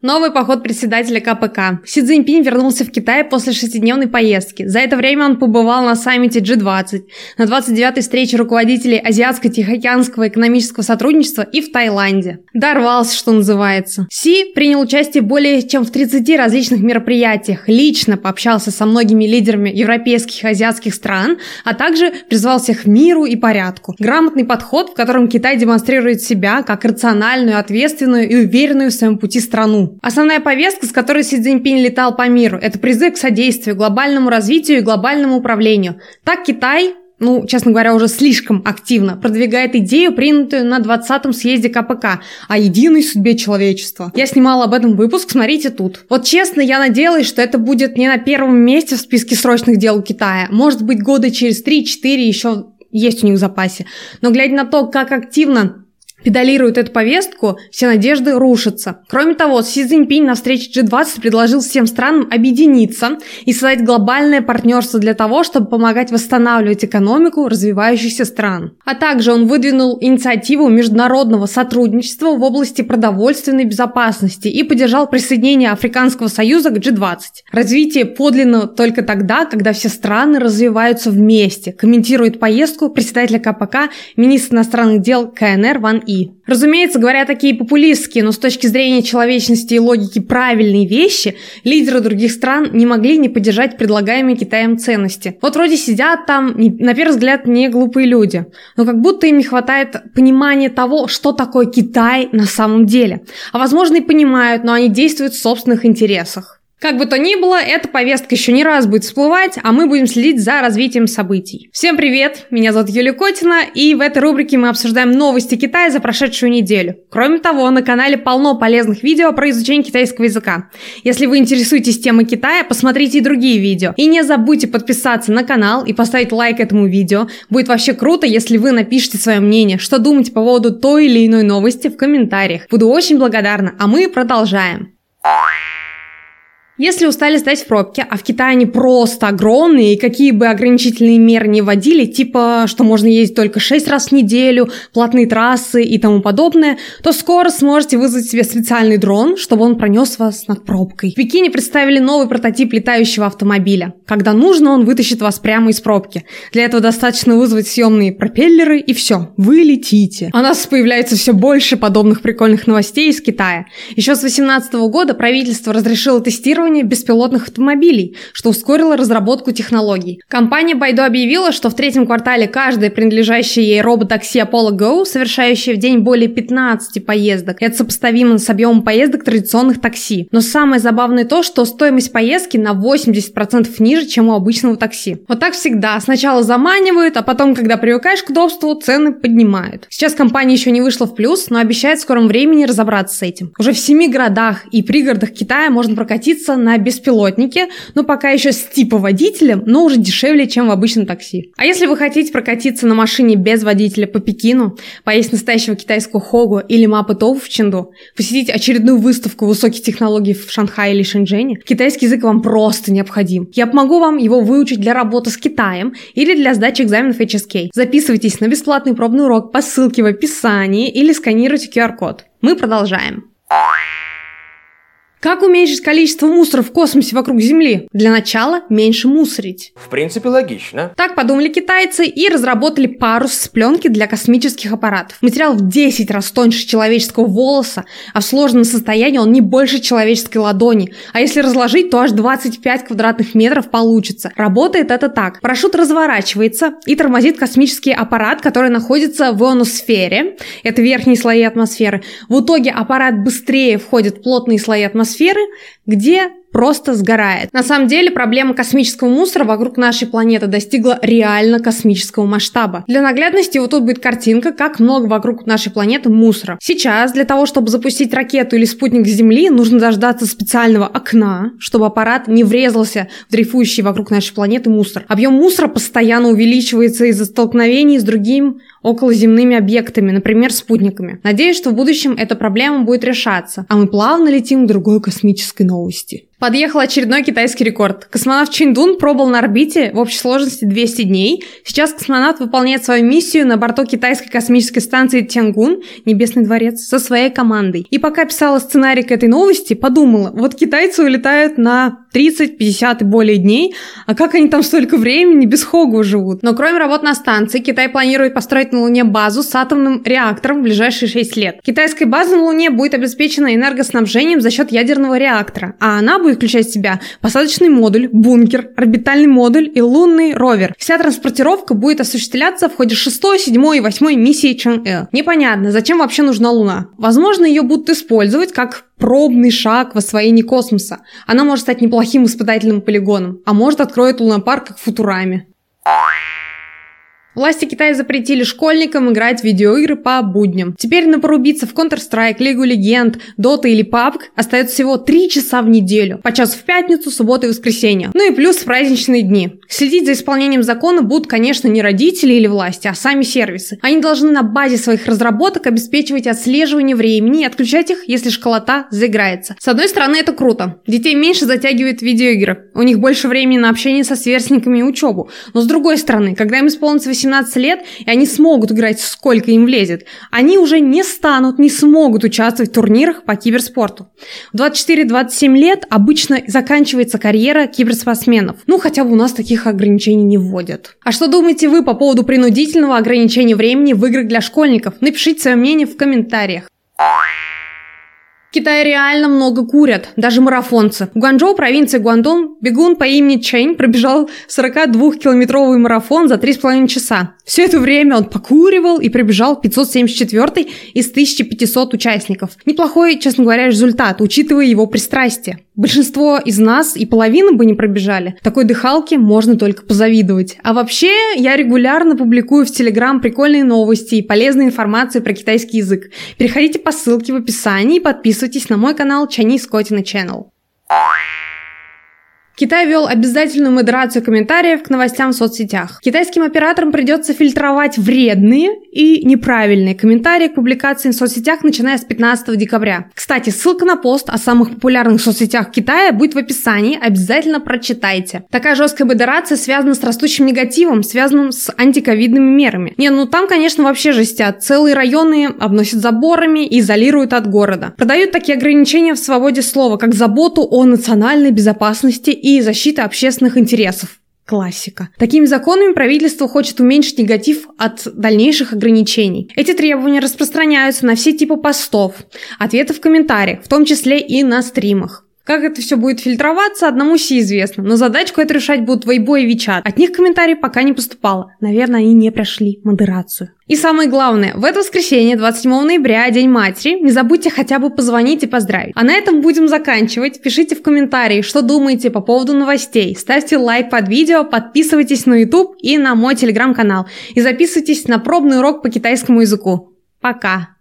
Новый поход председателя КПК. Си Цзиньпинь вернулся в Китай после шестидневной поездки. За это время он побывал на саммите G20, на 29-й встрече руководителей Азиатско-Тихоокеанского экономического сотрудничества и в Таиланде. Дорвался, что называется. Си принял участие более чем в 30 различных мероприятиях, лично пообщался со многими лидерами европейских и азиатских стран, а также призвал всех к миру и порядку. Грамотный подход, в котором Китай демонстрирует себя как рациональную, ответственную и уверенную в своем пути страну. Основная повестка, с которой Си Цзиньпинь летал по миру, это призыв к содействию, глобальному развитию и глобальному управлению. Так Китай ну, честно говоря, уже слишком активно продвигает идею, принятую на 20-м съезде КПК о единой судьбе человечества. Я снимала об этом выпуск, смотрите тут. Вот честно, я надеялась, что это будет не на первом месте в списке срочных дел Китая. Может быть, года через 3-4 еще есть у них в запасе. Но глядя на то, как активно педалирует эту повестку, все надежды рушатся. Кроме того, Си Цзиньпинь на встрече G20 предложил всем странам объединиться и создать глобальное партнерство для того, чтобы помогать восстанавливать экономику развивающихся стран. А также он выдвинул инициативу международного сотрудничества в области продовольственной безопасности и поддержал присоединение Африканского союза к G20. Развитие подлинно только тогда, когда все страны развиваются вместе, комментирует поездку председателя КПК, министр иностранных дел КНР Ван И. Разумеется, говоря такие популистские, но с точки зрения человечности и логики правильные вещи, лидеры других стран не могли не поддержать предлагаемые Китаем ценности. Вот вроде сидят там, на первый взгляд, не глупые люди, но как будто им не хватает понимания того, что такое Китай на самом деле. А возможно и понимают, но они действуют в собственных интересах. Как бы то ни было, эта повестка еще не раз будет всплывать, а мы будем следить за развитием событий. Всем привет, меня зовут Юлия Котина, и в этой рубрике мы обсуждаем новости Китая за прошедшую неделю. Кроме того, на канале полно полезных видео про изучение китайского языка. Если вы интересуетесь темой Китая, посмотрите и другие видео. И не забудьте подписаться на канал и поставить лайк этому видео. Будет вообще круто, если вы напишите свое мнение, что думаете по поводу той или иной новости в комментариях. Буду очень благодарна, а мы продолжаем. Если устали стоять в пробке, а в Китае они просто огромные, и какие бы ограничительные меры не вводили, типа, что можно ездить только 6 раз в неделю, платные трассы и тому подобное, то скоро сможете вызвать себе специальный дрон, чтобы он пронес вас над пробкой. В Пекине представили новый прототип летающего автомобиля. Когда нужно, он вытащит вас прямо из пробки. Для этого достаточно вызвать съемные пропеллеры, и все, вы летите. А у нас появляется все больше подобных прикольных новостей из Китая. Еще с 2018 года правительство разрешило тестировать тестирования беспилотных автомобилей, что ускорило разработку технологий. Компания Baidu объявила, что в третьем квартале каждое принадлежащее ей робот-такси Apollo Go, совершающее в день более 15 поездок, это сопоставимо с объемом поездок традиционных такси. Но самое забавное то, что стоимость поездки на 80% ниже, чем у обычного такси. Вот так всегда. Сначала заманивают, а потом, когда привыкаешь к удобству, цены поднимают. Сейчас компания еще не вышла в плюс, но обещает в скором времени разобраться с этим. Уже в семи городах и пригородах Китая можно прокатиться на беспилотнике, но пока еще с типа водителем, но уже дешевле, чем в обычном такси. А если вы хотите прокатиться на машине без водителя по Пекину, поесть настоящего китайского хогу или мапы тофу в Ченду, посетить очередную выставку высоких технологий в Шанхае или Шэньчжэне, китайский язык вам просто необходим. Я помогу вам его выучить для работы с Китаем или для сдачи экзаменов HSK. Записывайтесь на бесплатный пробный урок по ссылке в описании или сканируйте QR-код. Мы продолжаем. Как уменьшить количество мусора в космосе вокруг Земли? Для начала меньше мусорить. В принципе, логично. Так подумали китайцы и разработали парус с пленки для космических аппаратов. Материал в 10 раз тоньше человеческого волоса, а в сложном состоянии он не больше человеческой ладони. А если разложить, то аж 25 квадратных метров получится. Работает это так. Парашют разворачивается и тормозит космический аппарат, который находится в ионосфере. Это верхние слои атмосферы. В итоге аппарат быстрее входит в плотные слои атмосферы, атмосферы, где просто сгорает. На самом деле проблема космического мусора вокруг нашей планеты достигла реально космического масштаба. Для наглядности вот тут будет картинка, как много вокруг нашей планеты мусора. Сейчас для того, чтобы запустить ракету или спутник с Земли, нужно дождаться специального окна, чтобы аппарат не врезался в дрейфующий вокруг нашей планеты мусор. Объем мусора постоянно увеличивается из-за столкновений с другим околоземными объектами, например, спутниками. Надеюсь, что в будущем эта проблема будет решаться, а мы плавно летим к другой космической новости. Подъехал очередной китайский рекорд. Космонавт Чиндун пробыл на орбите в общей сложности 200 дней. Сейчас космонавт выполняет свою миссию на борту китайской космической станции Тянгун, Небесный дворец, со своей командой. И пока писала сценарий к этой новости, подумала, вот китайцы улетают на 30, 50 и более дней, а как они там столько времени без Хогу живут? Но кроме работ на станции, Китай планирует построить на Луне базу с атомным реактором в ближайшие 6 лет. Китайская база на Луне будет обеспечена энергоснабжением за счет ядерного реактора, а она будет включать в себя посадочный модуль, бункер, орбитальный модуль и лунный ровер. Вся транспортировка будет осуществляться в ходе 6, 7 и 8 миссии Чэн-Э. Непонятно, зачем вообще нужна Луна. Возможно, ее будут использовать как пробный шаг в освоении космоса. Она может стать неплохим испытательным полигоном, а может откроет лунопарк как в Футураме. Власти Китая запретили школьникам играть в видеоигры по будням. Теперь на порубиться в Counter-Strike, Лигу Легенд, Dota или PUBG остается всего 3 часа в неделю. По часу в пятницу, субботу и воскресенье. Ну и плюс праздничные дни. Следить за исполнением закона будут, конечно, не родители или власти, а сами сервисы. Они должны на базе своих разработок обеспечивать отслеживание времени и отключать их, если школота заиграется. С одной стороны, это круто. Детей меньше затягивает видеоигры. У них больше времени на общение со сверстниками и учебу. Но с другой стороны, когда им исполнится 18 18 лет, и они смогут играть сколько им влезет, они уже не станут, не смогут участвовать в турнирах по киберспорту. В 24-27 лет обычно заканчивается карьера киберспортсменов. Ну, хотя бы у нас таких ограничений не вводят. А что думаете вы по поводу принудительного ограничения времени в играх для школьников? Напишите свое мнение в комментариях. В Китае реально много курят, даже марафонцы. В Гуанчжоу, провинции Гуандун, бегун по имени Чэнь пробежал 42-километровый марафон за 3,5 часа. Все это время он покуривал и пробежал 574 из 1500 участников. Неплохой, честно говоря, результат, учитывая его пристрастие. Большинство из нас и половины бы не пробежали. Такой дыхалке можно только позавидовать. А вообще, я регулярно публикую в Телеграм прикольные новости и полезную информацию про китайский язык. Переходите по ссылке в описании и подписывайтесь на мой канал Chinese Kotina Channel. Китай ввел обязательную модерацию комментариев к новостям в соцсетях. Китайским операторам придется фильтровать вредные и неправильные комментарии к публикациям в соцсетях, начиная с 15 декабря. Кстати, ссылка на пост о самых популярных соцсетях Китая будет в описании, обязательно прочитайте. Такая жесткая модерация связана с растущим негативом, связанным с антиковидными мерами. Не, ну там, конечно, вообще жестят. Целые районы обносят заборами и изолируют от города. Продают такие ограничения в свободе слова, как заботу о национальной безопасности и защита общественных интересов. Классика. Такими законами правительство хочет уменьшить негатив от дальнейших ограничений. Эти требования распространяются на все типы постов, ответы в комментариях, в том числе и на стримах. Как это все будет фильтроваться, одному си известно. Но задачку это решать будут Weibo и Вичат. От них комментариев пока не поступало. Наверное, они не прошли модерацию. И самое главное, в это воскресенье, 27 ноября, День матери, не забудьте хотя бы позвонить и поздравить. А на этом будем заканчивать. Пишите в комментарии, что думаете по поводу новостей. Ставьте лайк под видео, подписывайтесь на YouTube и на мой телеграм-канал. И записывайтесь на пробный урок по китайскому языку. Пока!